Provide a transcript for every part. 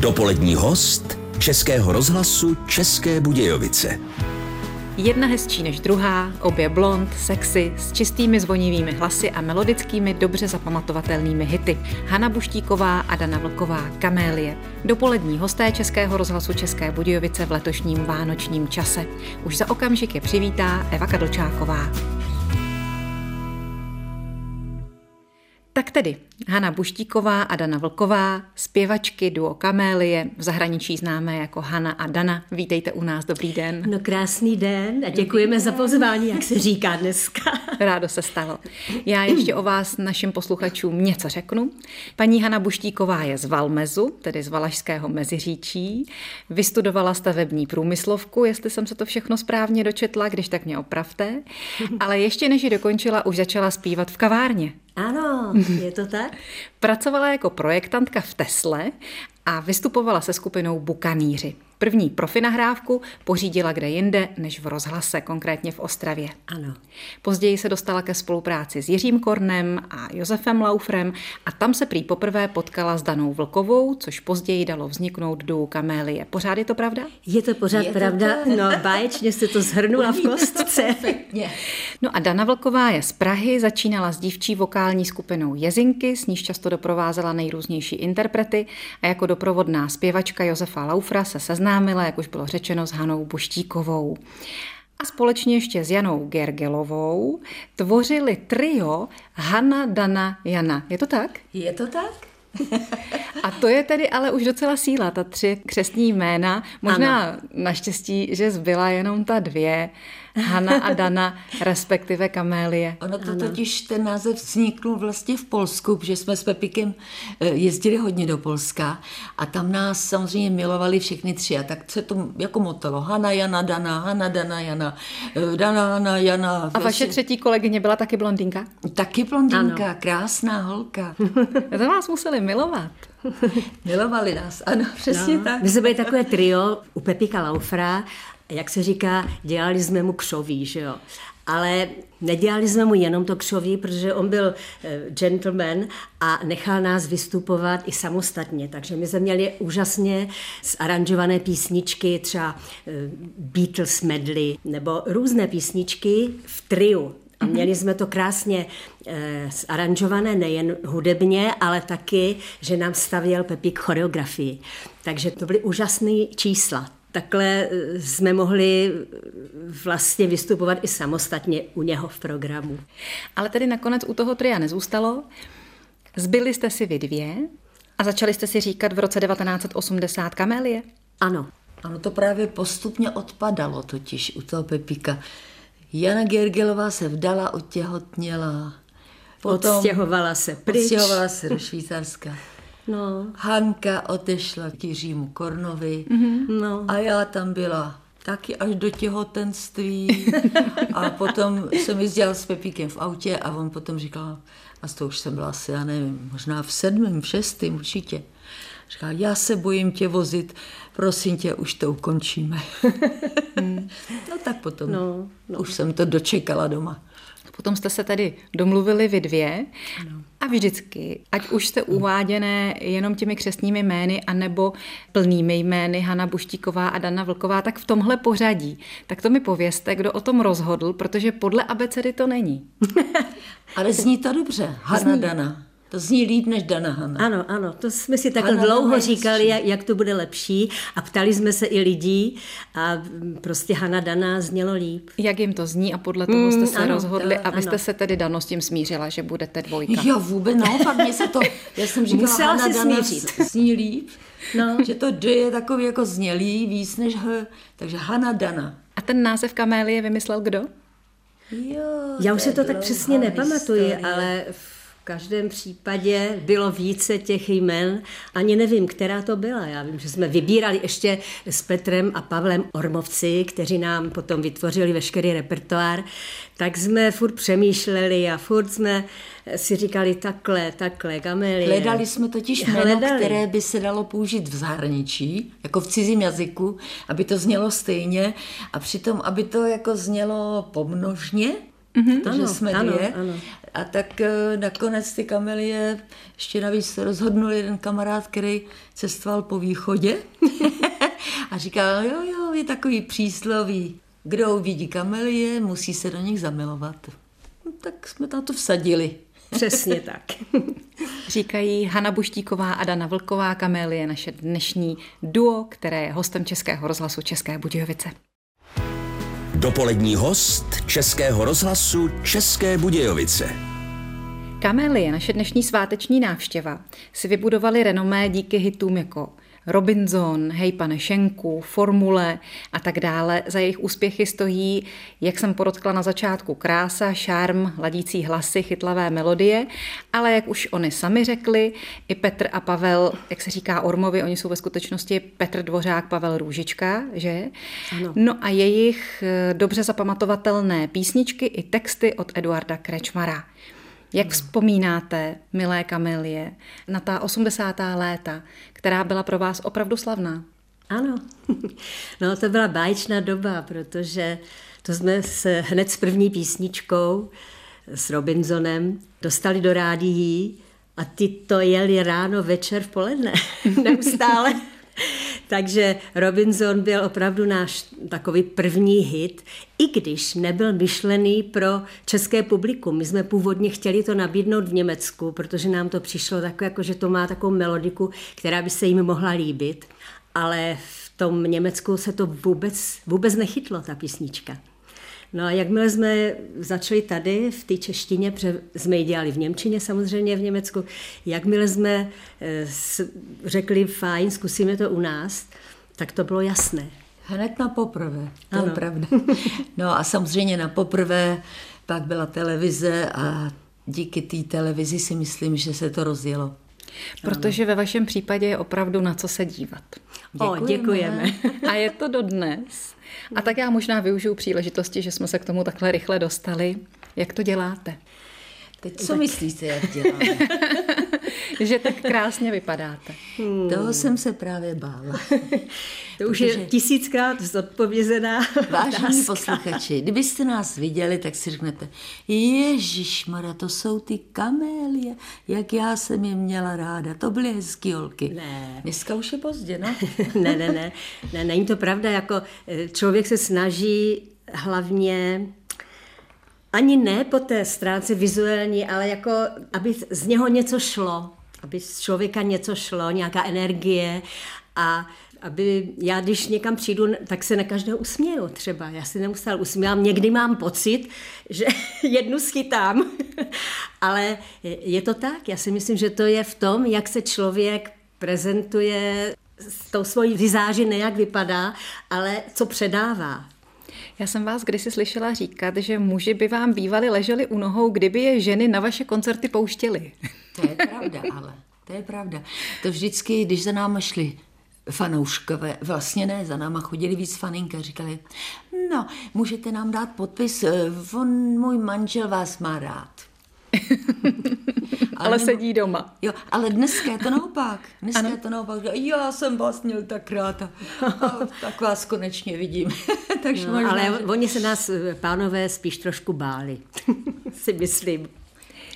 Dopolední host Českého rozhlasu České Budějovice. Jedna hezčí než druhá, obě blond, sexy, s čistými zvonivými hlasy a melodickými dobře zapamatovatelnými hity. Hana Buštíková a Dana Vlková, Kamélie. Dopolední hosté Českého rozhlasu České Budějovice v letošním vánočním čase. Už za okamžik je přivítá Eva Kadlčáková. Tak tedy, Hana Buštíková a Dana Vlková, zpěvačky duo Kamélie, v zahraničí známé jako Hana a Dana. Vítejte u nás, dobrý den. No krásný den a děkujeme za pozvání, jak se říká dneska. Rádo se stalo. Já ještě o vás našim posluchačům něco řeknu. Paní Hana Buštíková je z Valmezu, tedy z Valašského Meziříčí. Vystudovala stavební průmyslovku, jestli jsem se to všechno správně dočetla, když tak mě opravte. Ale ještě než ji dokončila, už začala zpívat v kavárně. Ano, je to tak? Pracovala jako projektantka v Tesle a vystupovala se skupinou Bukaníři. První profi nahrávku pořídila kde jinde než v rozhlase, konkrétně v Ostravě. Ano. Později se dostala ke spolupráci s Jiřím Kornem a Josefem Laufrem a tam se prý poprvé potkala s Danou Vlkovou, což později dalo vzniknout duo Kamélie. Pořád je to pravda? Je to pořád je pravda, to no báječně jste to zhrnula v kostce. no a Dana Vlková je z Prahy, začínala s dívčí vokální skupinou Jezinky, s níž často doprovázela nejrůznější interprety a jako doprovodná zpěvačka Josefa Laufra se seznámila seznámila, jak už bylo řečeno, s Hanou Buštíkovou. A společně ještě s Janou Gergelovou tvořili trio Hanna, Dana, Jana. Je to tak? Je to tak. A to je tedy ale už docela síla, ta tři křestní jména. Možná ano. naštěstí, že zbyla jenom ta dvě. Hanna a Dana, respektive Kamélie. Ono to ano. totiž, ten název vzniknul vlastně v Polsku, protože jsme s Pepikem eh, jezdili hodně do Polska a tam nás samozřejmě milovali všechny tři a tak se to jako motalo. Hanna, Jana, Dana, Hanna, Dana, Jana, eh, Dana, Hanna, Jana. A vlastně... vaše třetí kolegyně byla taky blondýnka? Taky blondýnka, ano. krásná holka. to nás museli milovat. Milovali nás, ano, přesně no. tak. My jsme byli takové trio u Pepika Laufra jak se říká, dělali jsme mu křoví, že jo. Ale nedělali jsme mu jenom to křoví, protože on byl eh, gentleman a nechal nás vystupovat i samostatně. Takže my jsme měli úžasně zaranžované písničky, třeba eh, Beatles medley, nebo různé písničky v triu. A mhm. měli jsme to krásně e, zaranžované nejen hudebně, ale taky, že nám stavěl Pepík choreografii. Takže to byly úžasné čísla takhle eh, jsme mohli eh, vlastně vystupovat i samostatně u něho v programu. Ale tedy nakonec u toho tria nezůstalo. Zbyli jste si vy dvě a začali jste si říkat v roce 1980 kamelie? Ano. Ano, to právě postupně odpadalo totiž u toho Pepíka. Jana Gergelová se vdala, otěhotněla. Potom odstěhovala se pryč. Odstěhovala se do Švýcarska. No. Hanka odešla k Jiřímu Kornovi mm-hmm. no. a já tam byla taky až do těhotenství. a potom jsem jezdila s Pepíkem v autě a on potom říkal, a to už jsem byla asi, já nevím, možná v sedmém, v šestém určitě. Říkal, já se bojím tě vozit, prosím tě, už to ukončíme. no tak potom no, no. už jsem to dočekala doma. Potom jste se tady domluvili vy dvě ano. A vždycky, ať už jste uváděné jenom těmi křestními jmény, anebo plnými jmény Hana Buštíková a Dana Vlková, tak v tomhle pořadí. Tak to mi povězte, kdo o tom rozhodl, protože podle abecedy to není. Ale zní to dobře, Hana Dana. To zní líp než Dana Hanna. Ano, ano, to jsme si takhle Hanna dlouho říkali, jak, jak to bude lepší a ptali jsme se i lidí a prostě Hanna Dana znělo líp. Jak jim to zní a podle toho jste se mm, ano, rozhodli to, a vy jste se tedy Dano s tím smířila, že budete dvojka. Jo, vůbec naopak, mě se to, já jsem říkala, Musela Hanna Dana smířit. zní líp, no. že to D je takový jako znělý víc než H, takže Hanna Dana. A ten název Kamélie vymyslel kdo? Jo, Já už se to tak přesně nepamatuji, historie. ale každém případě bylo více těch jmen, ani nevím, která to byla. Já vím, že jsme vybírali ještě s Petrem a Pavlem Ormovci, kteří nám potom vytvořili veškerý repertoár, tak jsme furt přemýšleli a furt jsme si říkali takhle, takhle, gamelie. Hledali jsme totiž jméno, Hledali. které by se dalo použít v zahraničí, jako v cizím jazyku, aby to znělo stejně a přitom, aby to jako znělo pomnožně, mm-hmm. ano, jsme ano, dvě. Ano. A tak eh, nakonec ty kamelie ještě navíc se rozhodnul jeden kamarád, který cestoval po východě a říkal, jo, jo, je takový přísloví, kdo uvidí kamelie, musí se do nich zamilovat. No, tak jsme na to vsadili. Přesně tak. Říkají Hanna Buštíková a Dana Vlková. Kamelie naše dnešní duo, které je hostem Českého rozhlasu České Budějovice. Dopolední host Českého rozhlasu České Budějovice. Kamelie, naše dnešní sváteční návštěva, si vybudovali renomé díky hitům jako Robinson, Hej pane Šenku, Formule a tak dále. Za jejich úspěchy stojí, jak jsem podotkla na začátku, krása, šarm, ladící hlasy, chytlavé melodie, ale jak už oni sami řekli, i Petr a Pavel, jak se říká Ormovi, oni jsou ve skutečnosti Petr Dvořák, Pavel Růžička, že? Ano. No a jejich eh, dobře zapamatovatelné písničky i texty od Eduarda Krečmara. Jak vzpomínáte, milé Kamelie, na ta 80. léta, která byla pro vás opravdu slavná? Ano, no to byla báječná doba, protože to jsme se hned s první písničkou s Robinsonem dostali do rádií a ty to jeli ráno, večer, v poledne, neustále. Takže Robinson byl opravdu náš takový první hit, i když nebyl myšlený pro české publikum. My jsme původně chtěli to nabídnout v Německu, protože nám to přišlo takové, jako, že to má takovou melodiku, která by se jim mohla líbit, ale v tom Německu se to vůbec, vůbec nechytlo, ta písnička. No a jakmile jsme začali tady v té češtině, protože jsme ji dělali v Němčině samozřejmě v Německu, jakmile jsme eh, řekli fajn, zkusíme to u nás, tak to bylo jasné. Hned na poprvé, to ano. je pravda. No a samozřejmě na poprvé pak byla televize a díky té televizi si myslím, že se to rozjelo. Protože ve vašem případě je opravdu na co se dívat. Děkujeme. O, děkujeme. A je to dodnes. A tak já možná využiju příležitosti, že jsme se k tomu takhle rychle dostali. Jak to děláte? Teď co tak... myslíte, jak děláme? že tak krásně vypadáte. Hmm. Toho jsem se právě bála. to už je tisíckrát zodpovězená Vážení posluchači, kdybyste nás viděli, tak si řeknete, Ježíš Mara, to jsou ty kamélie, jak já jsem je měla ráda, to byly hezký holky. Ne. Dneska už je pozdě, no? ne, ne, ne, ne, není to pravda, jako eh, člověk se snaží hlavně ani ne po té stránce vizuální, ale jako, aby z něho něco šlo, aby z člověka něco šlo, nějaká energie a aby já, když někam přijdu, tak se na každého usměju třeba. Já si neustále usmívám. Někdy mám pocit, že jednu schytám, ale je to tak. Já si myslím, že to je v tom, jak se člověk prezentuje s tou svojí vizáži, ne jak vypadá, ale co předává. Já jsem vás kdysi slyšela říkat, že muži by vám bývali leželi u nohou, kdyby je ženy na vaše koncerty pouštěly. To je pravda, ale to je pravda. To vždycky, když za náma šli fanouškové, vlastně ne, za náma chodili víc faninka, říkali, no, můžete nám dát podpis, eh, on, můj manžel vás má rád. ale, ale sedí doma. Jo, ale dneska je to naopak. Dneska ano. je to naopak. Já jsem vás měl tak rád a, a tak vás konečně vidím. Takže no, možná, ale že... oni se nás, eh, pánové, spíš trošku báli, si myslím.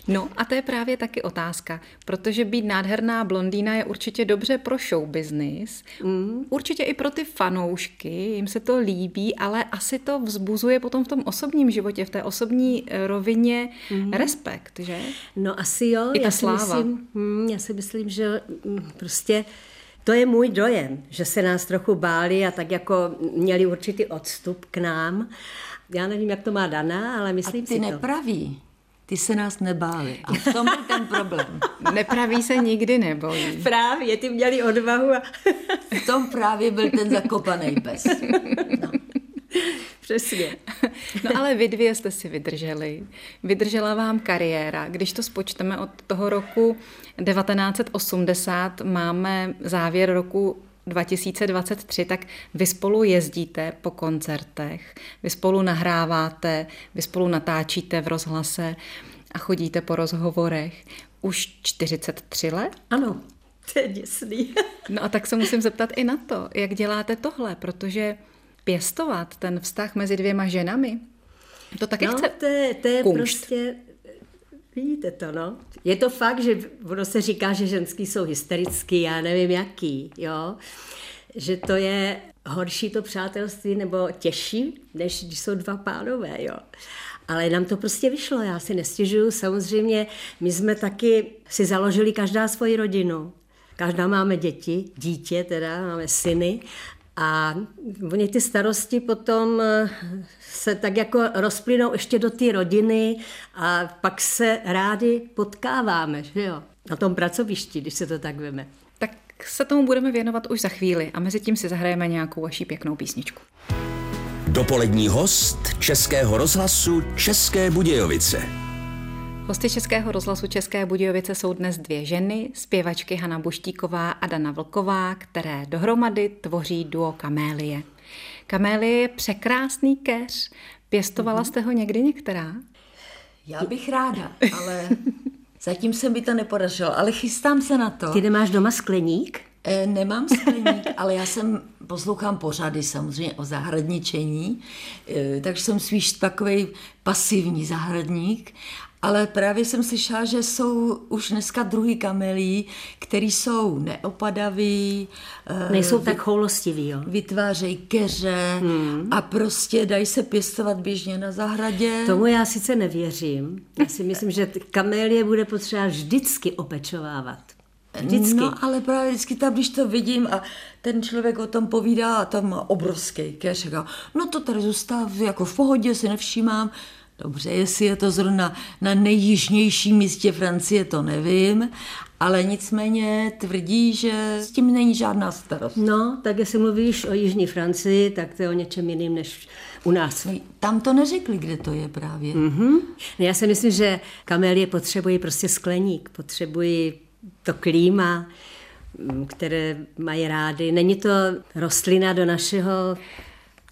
No a to je právě taky otázka, protože být nádherná blondýna je určitě dobře pro show business, mm. určitě i pro ty fanoušky, jim se to líbí, ale asi to vzbuzuje potom v tom osobním životě, v té osobní eh, rovině mm. respekt, že? No asi jo. I ta já sláva. Si myslím, hm, já si myslím, že hm, prostě to je můj dojem, že se nás trochu báli a tak jako měli určitý odstup k nám. Já nevím, jak to má Dana, ale myslím a ty si nepraví. Ty se nás nebáli. A v tom byl ten problém. Nepraví se nikdy nebojí. Právě, ty měli odvahu. A... v tom právě byl ten zakopaný pes. No. Přesně. No ale vy dvě jste si vydrželi. Vydržela vám kariéra. Když to spočteme od toho roku 1980, máme závěr roku 2023, tak vy spolu jezdíte po koncertech, vy spolu nahráváte, vy spolu natáčíte v rozhlase a chodíte po rozhovorech. Už 43 let? Ano, to je děsný. no a tak se musím zeptat i na to, jak děláte tohle, protože pěstovat ten vztah mezi dvěma ženami, To taky no, chce to je, to je kunšt. prostě, vidíte to, no. Je to fakt, že ono se říká, že ženský jsou hysterický, já nevím jaký, jo. Že to je horší to přátelství nebo těžší, než když jsou dva pánové, jo. Ale nám to prostě vyšlo, já si nestěžuju. Samozřejmě my jsme taky si založili každá svoji rodinu. Každá máme děti, dítě teda, máme syny a oni ty starosti potom eh, se tak jako rozplynou ještě do té rodiny a pak se rádi potkáváme, že jo? Na tom pracovišti, když se to tak veme. Tak se tomu budeme věnovat už za chvíli a mezi tím si zahrajeme nějakou vaší pěknou písničku. Dopolední host Českého rozhlasu České Budějovice. Hosty Českého rozhlasu České Budějovice jsou dnes dvě ženy, zpěvačky Hana Buštíková a Dana Vlková, které dohromady tvoří duo Kamélie. Kamélie je překrásný keř. Pěstovala jste ho někdy některá? Já bych ráda, ale zatím se mi to nepodařilo, ale chystám se na to. Ty nemáš doma skleník? E, nemám skleník, ale já jsem poslouchám pořady samozřejmě o zahradničení, e, takže jsem spíš takový pasivní zahradník. Ale právě jsem slyšela, že jsou už dneska druhý kamelí, který jsou neopadaví. e, Nejsou tak choulostiví, jo? Vytvářejí keře hmm. a prostě dají se pěstovat běžně na zahradě. Tomu já sice nevěřím. Já si myslím, že kamélie bude potřeba vždycky opečovávat. Vždycky. No, ale právě vždycky tam, když to vidím a ten člověk o tom povídá a tam má obrovský keř, no to tady zůstav jako v pohodě, si nevšímám. Dobře, jestli je to zrovna na nejjižnějším místě Francie, to nevím, ale nicméně tvrdí, že s tím není žádná starost. No, tak jestli mluvíš o Jižní Francii, tak to je o něčem jiným než u nás. Tam to neřekli, kde to je právě. Mm-hmm. Já si myslím, že kamelie potřebují prostě skleník, potřebují to klíma, které mají rády. Není to rostlina do našeho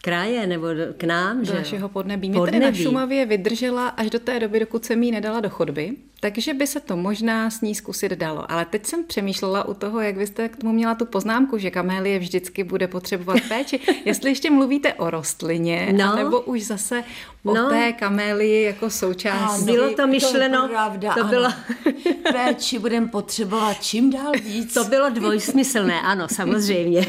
kraje nebo do, k nám, do že našeho podnebí. Mě podnebí. tady na Šumavě vydržela až do té doby, dokud jsem jí nedala do chodby, takže by se to možná s ní zkusit dalo. Ale teď jsem přemýšlela u toho, jak byste k tomu měla tu poznámku, že kamélie vždycky bude potřebovat péči. Jestli ještě mluvíte o rostlině, no. nebo už zase o no. té kamélii jako součástí. Bylo to myšleno, to, pravda, to bylo... péči budeme potřebovat čím dál víc. To bylo dvojsmyslné, ano, samozřejmě.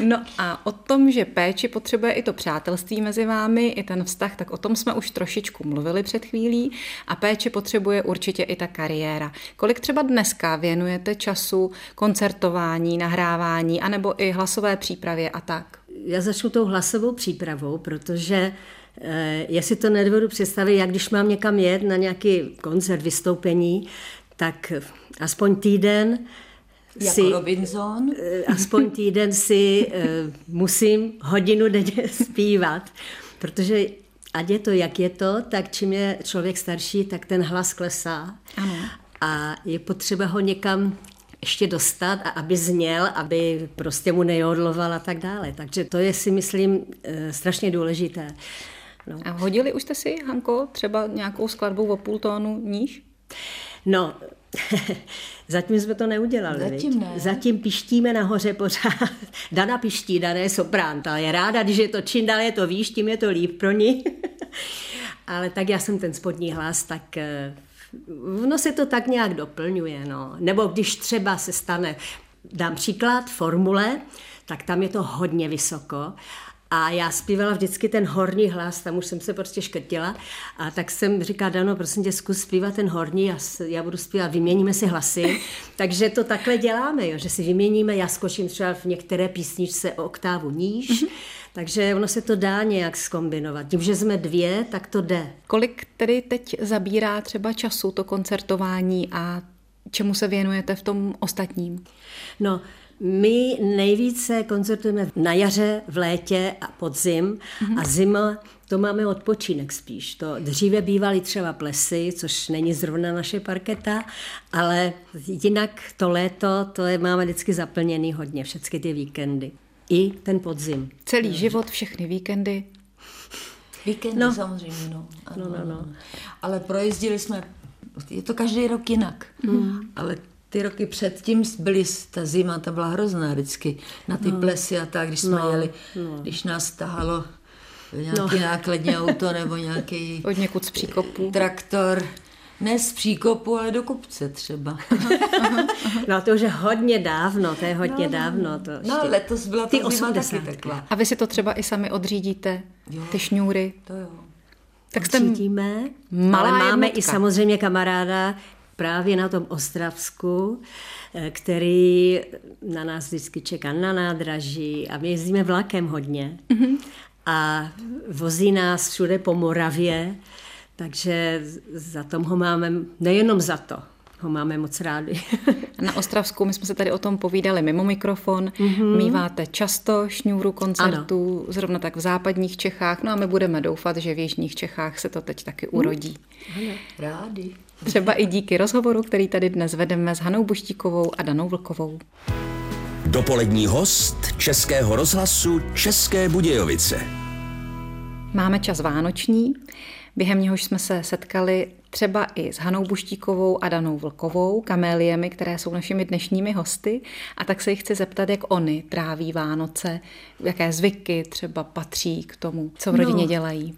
no a o tom, že péči potřebuje i to přátelství mezi vámi, i ten vztah, tak o tom jsme už trošičku mluvili před chvílí a péči potřebuje určitě i ta kariéra. Kolik třeba dneska věnujete času koncertování, nahrávání, anebo i hlasové přípravě a tak? Já začnu tou hlasovou přípravou, protože já si to nedovedu představit, jak když mám někam jet na nějaký koncert, vystoupení, tak aspoň týden jako si, Robinson. Aspoň týden si uh, musím hodinu denně zpívat, protože ať je to, jak je to, tak čím je člověk starší, tak ten hlas klesá. Ano. A je potřeba ho někam ještě dostat a aby zněl, aby prostě mu nejodloval a tak dále. Takže to je si myslím strašně důležité. No. A hodili už jste si, Hanko, třeba nějakou skladbu o půl tónu níž? No, Zatím jsme to neudělali. Zatím ne. Zatím pištíme nahoře pořád. Dana piští, Dana je soprán, ta je ráda, když je to čím dál je to výš, tím je to líp pro ní. Ale tak já jsem ten spodní hlas, tak no se to tak nějak doplňuje. No. Nebo když třeba se stane, dám příklad, formule, tak tam je to hodně vysoko a já zpívala vždycky ten horní hlas, tam už jsem se prostě škrtila. A tak jsem říká, Dano, prosím tě, zkus zpívat ten horní, já, já budu zpívat, vyměníme si hlasy. Takže to takhle děláme, jo, že si vyměníme, já skočím třeba v některé písničce o oktávu níž, mm-hmm. takže ono se to dá nějak skombinovat. Tím, že jsme dvě, tak to jde. Kolik tedy teď zabírá třeba času to koncertování a čemu se věnujete v tom ostatním? No, my nejvíce koncertujeme na jaře, v létě a podzim mm-hmm. a zima to máme odpočinek spíš. To dříve bývaly třeba plesy, což není zrovna naše parketa, ale jinak to léto, to je, máme vždycky zaplněný hodně, všechny ty víkendy. I ten podzim. Celý no. život, všechny víkendy. Víkendy no. samozřejmě, no. Ano, no, no, no. Ale projezdili jsme, je to každý rok jinak, mm. ale ty roky předtím byly, ta zima, ta byla hrozná vždycky, na ty no. plesy a tak, když jsme no. jeli, no. když nás tahalo nějaký no. nákladní auto nebo nějaký... Od někud z příkopu. Traktor. Ne z příkopu, ale do kopce třeba. no to už je hodně dávno, to je hodně no, dávno. To no letos byla ty zima taky taková. A vy si to třeba i sami odřídíte, jo, ty šňůry? To jo. Tak jste Odřídíme, malá ale máme jednotka. i samozřejmě kamaráda právě na tom Ostravsku, eh, který na nás vždycky čeká na nádraží a my jezdíme vlakem hodně. Mm-hmm. A vozí nás všude po Moravě, takže za tom ho máme, nejenom za to, ho máme moc rádi. Na Ostravsku, my jsme se tady o tom povídali mimo mikrofon, mm-hmm. míváte často šňůru koncertů, ano. zrovna tak v západních Čechách, no a my budeme doufat, že v jižních Čechách se to teď taky urodí. Ano, rádi. Třeba i díky rozhovoru, který tady dnes vedeme s Hanou Buštíkovou a Danou Vlkovou. Dopolední host Českého rozhlasu České Budějovice. Máme čas vánoční, během něhož jsme se setkali třeba i s Hanou Buštíkovou a Danou Vlkovou, kaméliemi, které jsou našimi dnešními hosty. A tak se jich chci zeptat, jak oni tráví Vánoce, jaké zvyky třeba patří k tomu, co v rodině no, dělají.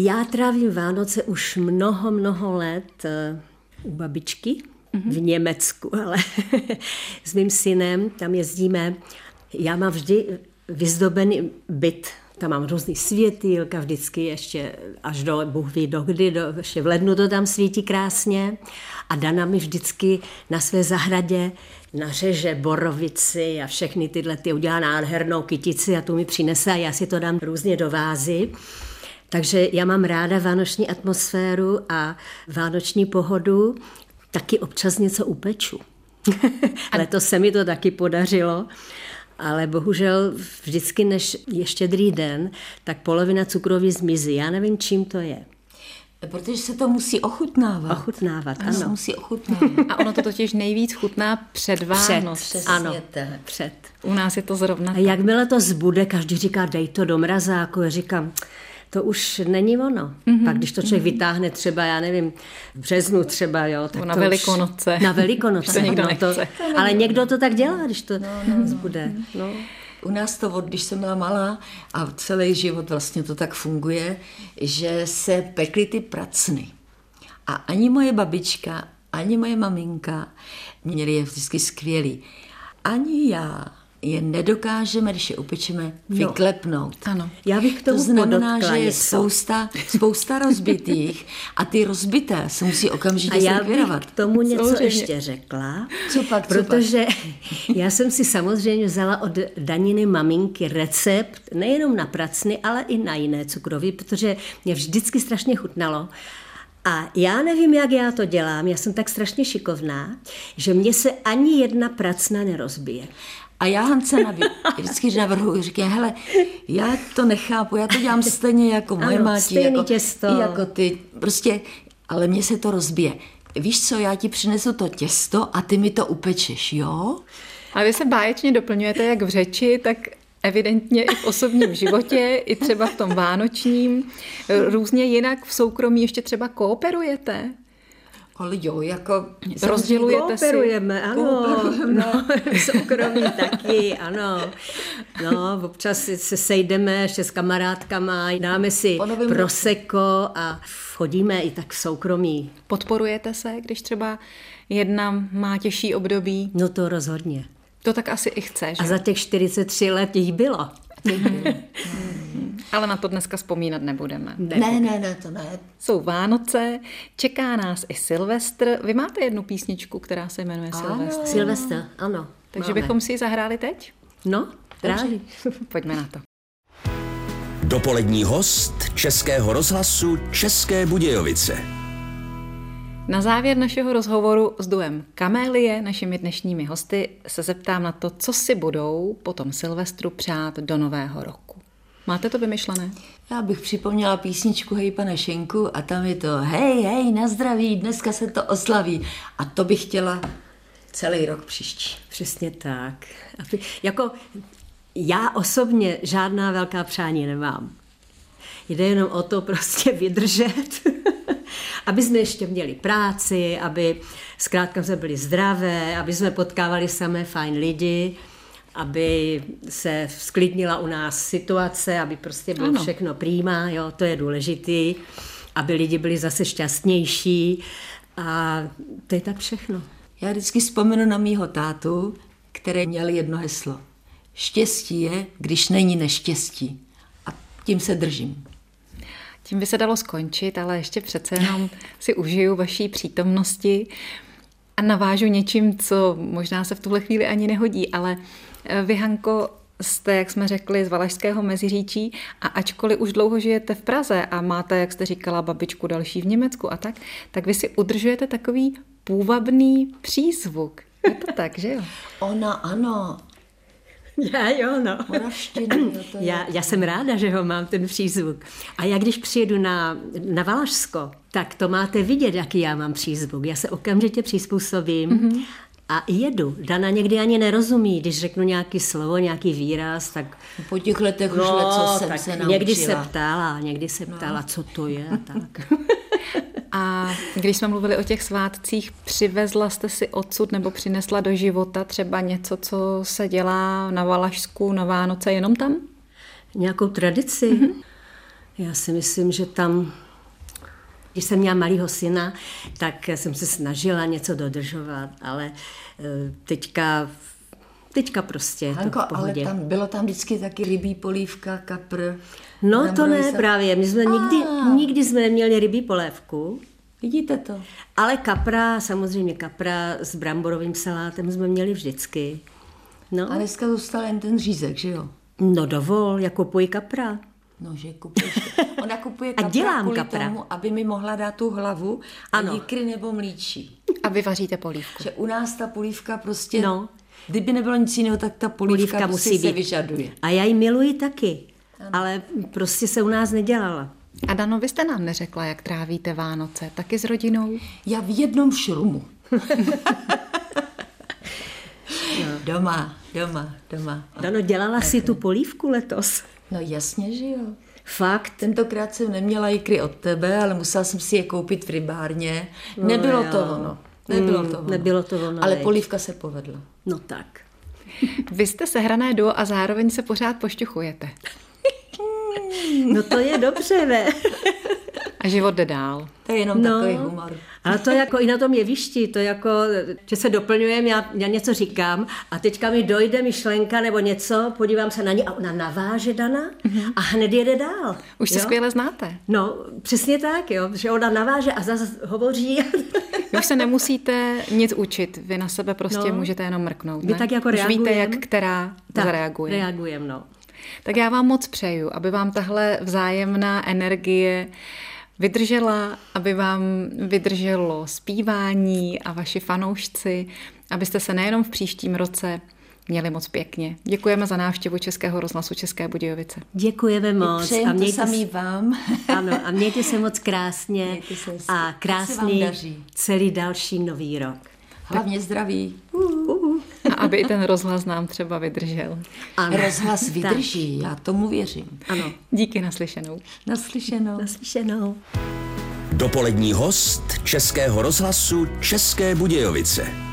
Já trávím Vánoce už mnoho, mnoho let eh, u babičky mm-hmm. v Německu, ale s mým synem tam jezdíme. Já mám vždy vyzdobený byt tam mám různý světýlka, vždycky ještě až do, Bůh ví do kdy, do, ještě v lednu to tam svítí krásně. A Dana mi vždycky na své zahradě nařeže borovici a všechny tyhle ty udělá nádhernou kytici a tu mi přinese a já si to dám různě do vázy. Takže já mám ráda vánoční atmosféru a vánoční pohodu, taky občas něco upeču. Letos se mi to taky podařilo ale bohužel vždycky, než je štědrý den, tak polovina cukroví zmizí. Já nevím, čím to je. Protože se to musí ochutnávat. Ochutnávat, ano. ano. musí ochutnávat. A ono to totiž nejvíc chutná před Vánoc. Před, ano, před. U nás je to zrovna A jakmile to zbude, každý říká, dej to do mrazáku. Já říkám, to už není ono. Mm-hmm. Pak když to člověk mm-hmm. vytáhne třeba, já nevím, v březnu třeba, jo. Tak na to Velikonoce. Už, na Velikonoce. to někdo no, to, ale někdo to tak dělá, když to no, no, zbude. No. U nás to, když jsem byla malá a celý život vlastně to tak funguje, že se pekly ty pracny. A ani moje babička, ani moje maminka měli je vždycky skvělý. Ani já je nedokážeme, když je upečeme, no. vyklepnout. Ano. Já bych k tomu to znamená, že je spousta, spousta rozbitých a ty rozbité se musí okamžitě A já bych k tomu něco samozřejmě. ještě řekla. Co pak, co protože pak? já jsem si samozřejmě vzala od Daniny maminky recept nejenom na pracny, ale i na jiné cukroví, protože mě vždycky strašně chutnalo. A já nevím, jak já to dělám, já jsem tak strašně šikovná, že mě se ani jedna pracna nerozbije. A já Hance navi- vždycky navrhuji, říkám, hele, já to nechápu, já to dělám stejně jako moje ano, máti, jako, těsto. jako ty, prostě, ale mně se to rozbije. Víš co, já ti přinesu to těsto a ty mi to upečeš, jo? A vy se báječně doplňujete jak v řeči, tak evidentně i v osobním životě, i třeba v tom vánočním. Různě jinak v soukromí ještě třeba kooperujete? Ale jo, jako... Rozdělujete si. Kooperujeme, ano. Kooperujeme. No, soukromí taky, ano. No, občas se sejdeme ještě s kamarádkama, dáme si proseko a chodíme i tak v soukromí. Podporujete se, když třeba jedna má těžší období? No to rozhodně. To tak asi i chce, že? A za těch 43 let jich bylo. Ale na to dneska vzpomínat nebudeme. Ne, ne, ne, to ne. Jsou Vánoce, čeká nás i Silvestr. Vy máte jednu písničku, která se jmenuje. Silvestr. Silvestr, ano. Takže máme. bychom si ji zahráli teď? No, rádi. Pojďme na to. Dopolední host Českého rozhlasu České Budějovice. Na závěr našeho rozhovoru s duem Kamélie, našimi dnešními hosty, se zeptám na to, co si budou po tom Silvestru přát do nového roku. Máte to vymyšlené? Já bych připomněla písničku Hej pane Šenku a tam je to hej, hej, na zdraví, dneska se to oslaví. A to bych chtěla celý rok příští. Přesně tak. Jako já osobně žádná velká přání nemám. Jde jenom o to prostě vydržet aby jsme ještě měli práci, aby zkrátka jsme byli zdravé, aby jsme potkávali samé fajn lidi aby se sklidnila u nás situace, aby prostě bylo ano. všechno přímá, jo, to je důležitý, aby lidi byli zase šťastnější a to je tak všechno. Já vždycky vzpomenu na mýho tátu, který měl jedno heslo. Štěstí je, když není neštěstí. A tím se držím. Tím by se dalo skončit, ale ještě přece jenom si užiju vaší přítomnosti a navážu něčím, co možná se v tuhle chvíli ani nehodí, ale eh, vy, Hanko, jste, jak jsme řekli, z Valašského Meziříčí a ačkoliv už dlouho žijete v Praze a máte, jak jste říkala, babičku další v Německu a tak, tak vy si udržujete takový půvabný přízvuk. Je to tak, že jo? Ona ano, já jo, no. já, já jsem ráda, že ho mám, ten přízvuk. A já když přijedu na, na Valašsko, tak to máte vidět, jaký já mám přízvuk. Já se okamžitě přizpůsobím mm-hmm. a jedu. Dana někdy ani nerozumí, když řeknu nějaký slovo, nějaký výraz, tak... Po těch letech no, už let, co jsem se naučila. Někdy se ptala, někdy se no. ptala, no. co to je a tak. A když jsme mluvili o těch svátcích, přivezla jste si odsud nebo přinesla do života třeba něco, co se dělá na Valašsku na Vánoce jenom tam? Nějakou tradici? Mm-hmm. Já si myslím, že tam když jsem měla malého syna, tak jsem se snažila něco dodržovat, ale eh, teďka teďka prostě Hanko, to v pohodě. ale tam, bylo tam vždycky taky rybí polívka, kapr. No to ne, se... právě. My jsme nikdy, nikdy jsme neměli rybí polévku. Vidíte to? Ale kapra, samozřejmě kapra s bramborovým salátem jsme měli vždycky. No. A dneska zůstal jen ten řízek, že jo? No dovol, já kupuji kapra. No, že kupuješ. Ona kupuje kapra a dělám kvůli kapra. tomu, aby mi mohla dát tu hlavu ano. a jikry nebo mlíčí. A vy vaříte polívku. Že u nás ta polívka prostě... No. Kdyby nebylo nic jiného, tak ta polívka, polívka prostě musí se být. vyžaduje. A já ji miluji taky, ano. ale prostě se u nás nedělala. A Dano, vy jste nám neřekla, jak trávíte Vánoce, taky s rodinou? Já v jednom šrumu. no. Doma, doma, doma. Dano, dělala si tu polívku letos? No jasně, že jo. Fakt? Tentokrát jsem neměla jikry od tebe, ale musela jsem si je koupit v rybárně. No Nebylo jo. to ono. Nebylo to ono. Nebylo to ono. Ale polívka se povedla. No tak. Vy jste sehrané duo a zároveň se pořád pošťuchujete. No to je dobře, ne? A život jde dál. To je jenom no, takový humor. Ale to jako i na tom jevišti, to jako, že se doplňujeme, já, já něco říkám a teďka mi dojde myšlenka nebo něco, podívám se na ní a ona naváže Dana mm-hmm. a hned jede dál. Už se skvěle znáte. No, přesně tak, jo, že ona naváže a zase hovoří. Vy už se nemusíte nic učit, vy na sebe prostě no, můžete jenom mrknout. Vy ne? tak jako reagujem. víte, jak která tak, zareaguje. reagujem, no. Tak já vám moc přeju, aby vám tahle vzájemná energie vydržela, aby vám vydrželo zpívání a vaši fanoušci, abyste se nejenom v příštím roce měli moc pěkně. Děkujeme za návštěvu Českého rozhlasu České Budějovice. Děkujeme moc. a mějte to samý vám. Ano, a mějte se moc krásně se a krásný celý další nový rok. Hlavně zdraví. Uh, uh. A aby i ten rozhlas nám třeba vydržel. Ano. Rozhlas vydrží, tak. já tomu věřím. Ano. Díky naslyšenou. Naslyšenou. Naslyšenou. Dopolední host Českého rozhlasu České Budějovice.